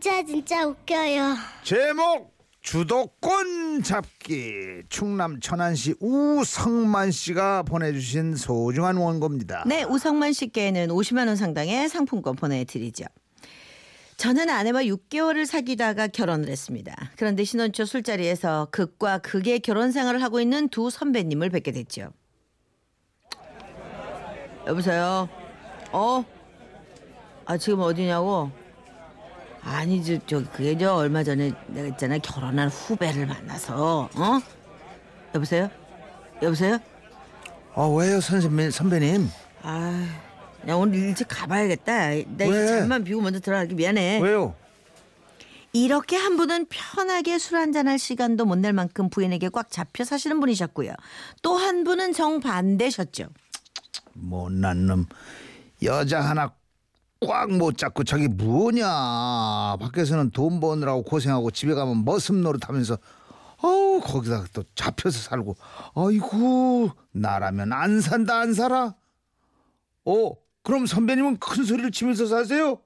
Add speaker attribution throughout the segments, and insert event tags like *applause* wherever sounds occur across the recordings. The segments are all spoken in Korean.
Speaker 1: 진짜 진짜 웃겨요.
Speaker 2: 제목 주도권 잡기 충남 천안시 우성만 씨가 보내주신 소중한 원고입니다.
Speaker 3: 네, 우성만 씨께는 50만 원 상당의 상품권 보내드리죠. 저는 아내와 6개월을 사귀다가 결혼을 했습니다. 그런데 신혼 초 술자리에서 극과 극의 결혼 생활을 하고 있는 두 선배님을 뵙게 됐죠. 여보세요? 어? 아, 지금 어디냐고? 아니, 저, 저, 그게 저 얼마 전에 내가 있잖아. 결혼한 후배를 만나서, 어? 여보세요? 여보세요?
Speaker 2: 아 왜요 선생님 선배님?
Speaker 3: 아, 야 오늘 일찍 가봐야겠다. 나
Speaker 2: 왜?
Speaker 3: 잠만 비고 먼저 들어가기 미안해.
Speaker 2: 왜요?
Speaker 3: 이렇게 한 분은 편하게 술 한잔할 시간도 못 낼 만큼 부인에게 꽉 잡혀 사시는 분이셨고요. 또 한 분은 정반대셨죠.
Speaker 2: 못난 놈 여자 하나 꽉 못 잡고 저기 뭐냐. 밖에서는 돈 버느라고 고생하고 집에 가면 머슴 노릇하면서 어우 거기다 또 잡혀서 살고. 아이고 나라면 안 산다 안 살아? 어 그럼 선배님은 큰 소리를 치면서 사세요?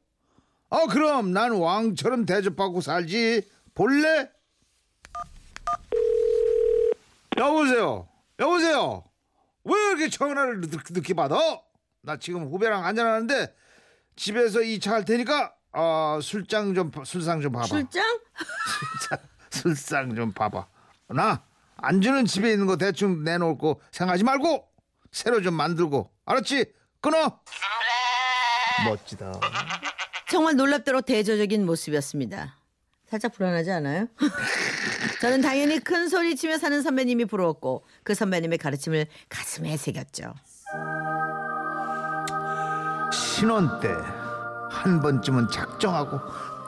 Speaker 2: 아 그럼 난 왕처럼 대접받고 살지. 볼래? 여보세요? 여보세요? 왜 이렇게 전화를 늦, 늦게 받아? 나 지금 후배랑 한잔하는데 집에서 이 차 할 테니까 어, 술장 좀 술상 좀 봐봐.
Speaker 3: 출장?
Speaker 2: 술상, 술상 좀 봐봐. 나 안 주는 집에 있는 거 대충 내놓을 거 생각하지 말고 새로 좀 만들고 알았지? 끊어. 멋지다.
Speaker 3: 정말 놀랍도록 대조적인 모습이었습니다. 살짝 불안하지 않아요? *laughs* 저는 당연히 큰 소리 치며 사는 선배님이 부러웠고 그 선배님의 가르침을 가슴에 새겼죠.
Speaker 2: 신혼 때 한 번쯤은 작정하고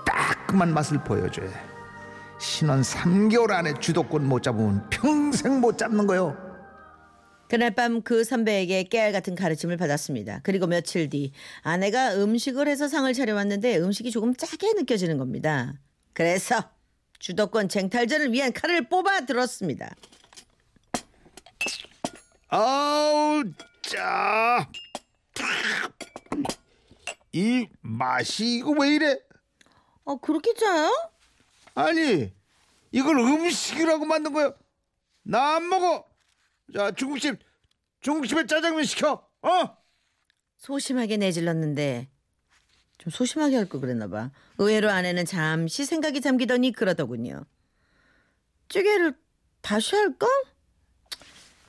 Speaker 2: 따끔한 맛을 보여줘야 해. 신혼 3개월 안에 주도권 못 잡으면 평생 못 잡는 거요.
Speaker 3: 그날 밤 그 선배에게 깨알 같은 가르침을 받았습니다. 그리고 며칠 뒤 아내가 음식을 해서 상을 차려왔는데 음식이 조금 짜게 느껴지는 겁니다. 그래서 주도권 쟁탈전을 위한 칼을 뽑아 들었습니다.
Speaker 2: 아우 짜. 이 맛이 이거 왜 이래?
Speaker 3: 어 그렇게 짜요?
Speaker 2: 아니 이걸 음식이라고 만든 거야? 나 안 먹어. 자 중국집 중국집에 짜장면 시켜. 어?
Speaker 3: 소심하게 내질렀는데 좀 소심하게 할 걸 그랬나 봐. 의외로 아내는 잠시 생각이 잠기더니 그러더군요. 찌개를 다시 할까?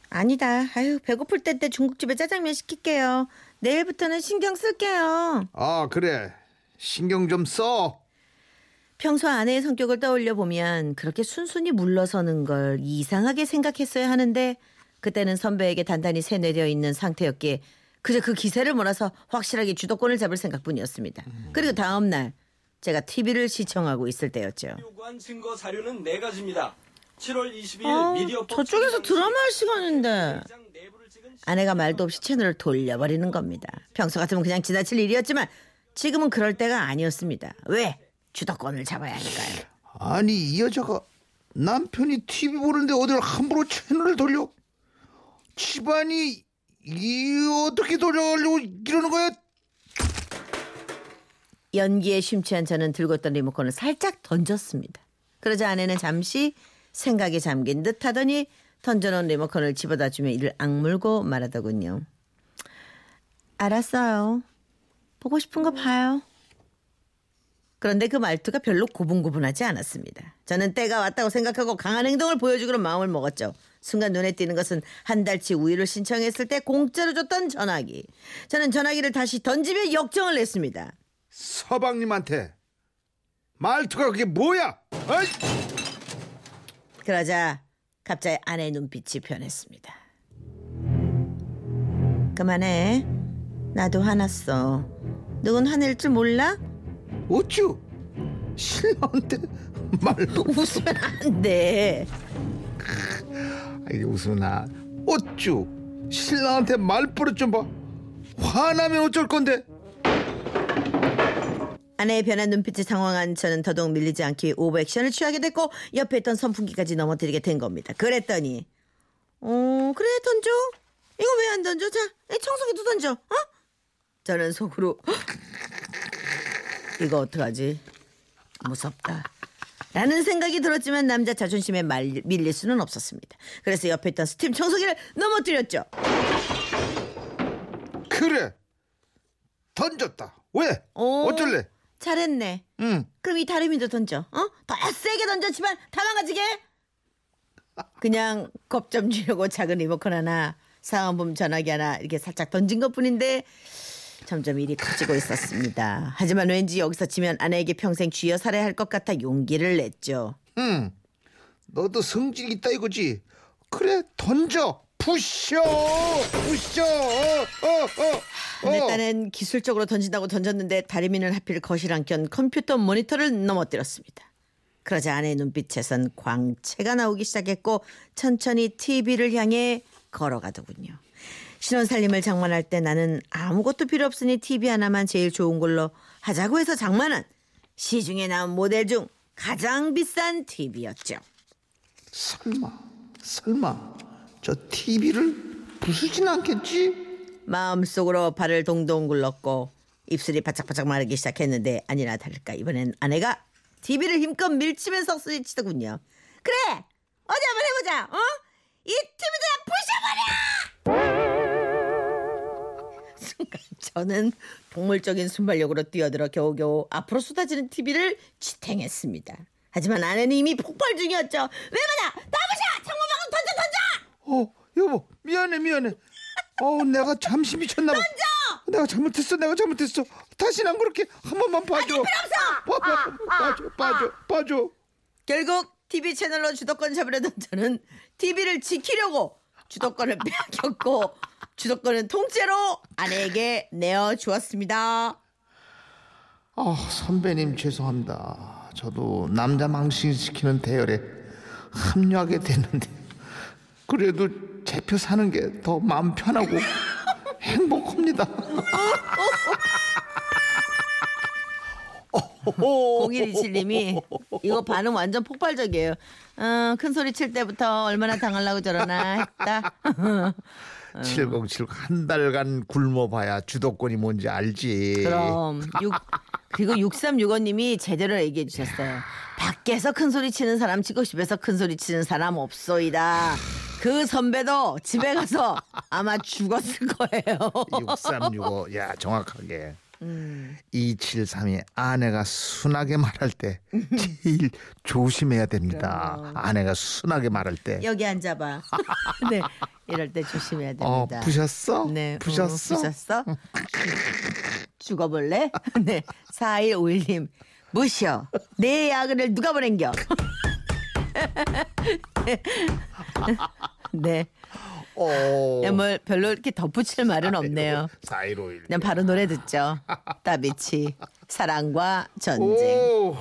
Speaker 3: 아니다. 아유 배고플 때 때 중국집에 짜장면 시킬게요. 내일부터는 신경 쓸게요.
Speaker 2: 아 그래 신경 좀 써.
Speaker 3: 평소 아내의 성격을 떠올려 보면 그렇게 순순히 물러서는 걸 이상하게 생각했어야 하는데 그때는 선배에게 단단히 세뇌되어 있는 상태였기에 그저 그 기세를 몰아서 확실하게 주도권을 잡을 생각뿐이었습니다. 그리고 다음 날 제가 TV를 시청하고 있을 때였죠.
Speaker 4: 요구한 증거 자료는 네 가지입니다. 7월 22일
Speaker 3: 아,
Speaker 4: 미디어
Speaker 3: 저쪽에서 드라마 할 시간인데 아내가 말도 없이 채널을 돌려버리는 겁니다. 평소 같으면 그냥 지나칠 일이었지만 지금은 그럴 때가 아니었습니다. 왜? 주도권을 잡아야 하니까요.
Speaker 2: 아니 이 여자가 남편이 TV 보는데 어딜 함부로 채널을 돌려? 집안이 이 어떻게 돌려가려고 이러는 거야?
Speaker 3: 연기에 심취한 저는 들고 있던 리모컨을 살짝 던졌습니다. 그러자 아내는 잠시 생각에 잠긴 듯 하더니 던져놓은 리모컨을 집어다 주며 이를 악물고 말하더군요. 알았어요. 보고 싶은 거 봐요. 그런데 그 말투가 별로 고분고분하지 않았습니다. 저는 때가 왔다고 생각하고 강한 행동을 보여주기로 마음을 먹었죠. 순간 눈에 띄는 것은 한 달치 우유를 신청했을 때 공짜로 줬던 전화기. 저는 전화기를 다시 던지며 역정을 냈습니다.
Speaker 2: 서방님한테 말투가 그게 뭐야? 어이?
Speaker 3: 그러자 갑자기 아내의 눈빛이 변했습니다. 그만해. 나도 화났어. 누군 화낼 줄 몰라?
Speaker 2: 어쭈? 신랑한테 말도
Speaker 3: 웃으면 안 돼.
Speaker 2: 이게 웃으나 어쭈? 신랑한테 말버릇 좀 봐. 화나면 어쩔 건데?
Speaker 3: 아내의 변한 눈빛에 당황한 저는 더더욱 밀리지 않기 오버 액션을 취하게 됐고 옆에 있던 선풍기까지 넘어뜨리게 된 겁니다. 그랬더니 어 그래 던져. 이거 왜 안 던져? 자이 청소기도 던져. 어? 저는 속으로 *laughs* 이거 어떡하지? 무섭다. 라는 생각이 들었지만 남자 자존심에 말, 밀릴 수는 없었습니다. 그래서 옆에 있던 스팀 청소기를 넘어뜨렸죠.
Speaker 2: 그래 던졌다 왜
Speaker 3: 오,
Speaker 2: 어쩔래
Speaker 3: 잘했네.
Speaker 2: 응
Speaker 3: 그럼 이 다리미도 던져. 어? 더 세게 던졌지만 다 망가지게. 그냥 겁 좀 주려고 작은 리모컨 하나, 사은품 전화기 하나 이렇게 살짝 던진 것뿐인데 점점 일이 커지고 있었습니다. 하지만 왠지 여기서 지면 아내에게 평생 쥐어 살아야 할것 같아 용기를 냈죠.
Speaker 2: 응. 너도 성질 있다 이거지. 그래 던져 부셔 부셔 어, 어, 어,
Speaker 3: 내
Speaker 2: 어.
Speaker 3: 딴엔 기술적으로 던진다고 던졌는데 다리미는 하필 거실 안켠 컴퓨터 모니터를 넘어뜨렸습니다. 그러자 아내의 눈빛에선 광채가 나오기 시작했고 천천히 TV를 향해 걸어가더군요. 신혼 살림을 장만할 때 나는 아무것도 필요 없으니 TV 하나만 제일 좋은 걸로 하자고 해서 장만한 시중에 나온 모델 중 가장 비싼 TV였죠.
Speaker 2: 설마 설마 저 TV를 부수진 않겠지?
Speaker 3: 마음속으로 발을 동동 굴렀고 입술이 바짝바짝 마르기 시작했는데 아니나 다를까 이번엔 아내가 TV를 힘껏 밀치면서 소리치더군요. 그래 어디 한번 해보자. 어? 이 TV도 부셔버려. *laughs* 순간 저는 동물적인 순발력으로 뛰어들어 겨우겨우 앞으로 쏟아지는 TV를 지탱했습니다. 하지만 아내는 이미 폭발 중이었죠. 왜 그러냐? 나 부셔! 창문방은 던져 던져!
Speaker 2: 어 여보 미안해 미안해. 어 내가 잠시 미쳤나 봐. 던져. 내가 잘못했어 내가 잘못했어. 다시는 안 그렇게 한 번만 봐줘. 필요 없어. 봐줘 봐줘 봐줘 봐줘.
Speaker 3: 결국 TV 채널로 주도권 잡으려던 저는 TV를 지키려고 주도권을 빼앗겼고 주도권은 통째로 아내에게 내어 주었습니다.
Speaker 2: 아 선배님 죄송합니다. 저도 남자 망신시키는 대열에 합류하게 됐는데 그래도 제 표 사는 게 더 마음 편하고 *laughs* 행복합니다.
Speaker 3: 0127님이 이거 반응 완전 폭발적이에요. 어, 큰 소리 칠 때부터 얼마나 당하려고 저러나 했다. *laughs*
Speaker 2: 7079한 달간 굶어봐야 주도권이 뭔지 알지.
Speaker 3: 그럼 6 그리고 6365님이 제대로 얘기해 주셨어요. 밖에서 큰 소리 치는 사람 치고 집에서 큰 소리 치는 사람 없소이다. 그 선배도 집에 가서 아마 죽었을 거예요.
Speaker 2: 6365. 야, 정확하게.
Speaker 3: 음.
Speaker 2: 273이 아내가 순하게 말할 때 제일 조심해야 됩니다. 아내가 순하게 말할 때.
Speaker 3: 여기 앉아봐. *laughs* 네, 이럴 때 조심해야 됩니다.
Speaker 2: 어, 부셨어? *laughs*
Speaker 3: 네,
Speaker 2: 부셨어?
Speaker 3: 어, 부셨어? 죽어볼래? 네, 4151님 무셔. 내 야근을 누가 보낸겨? 네,
Speaker 2: 어.
Speaker 3: 네, 뭐 별로 이렇게 덧붙일 말은 없네요.
Speaker 2: 4151.
Speaker 3: 그냥 바로 노래 듣죠. 따비치 사랑과 전쟁.
Speaker 2: 오.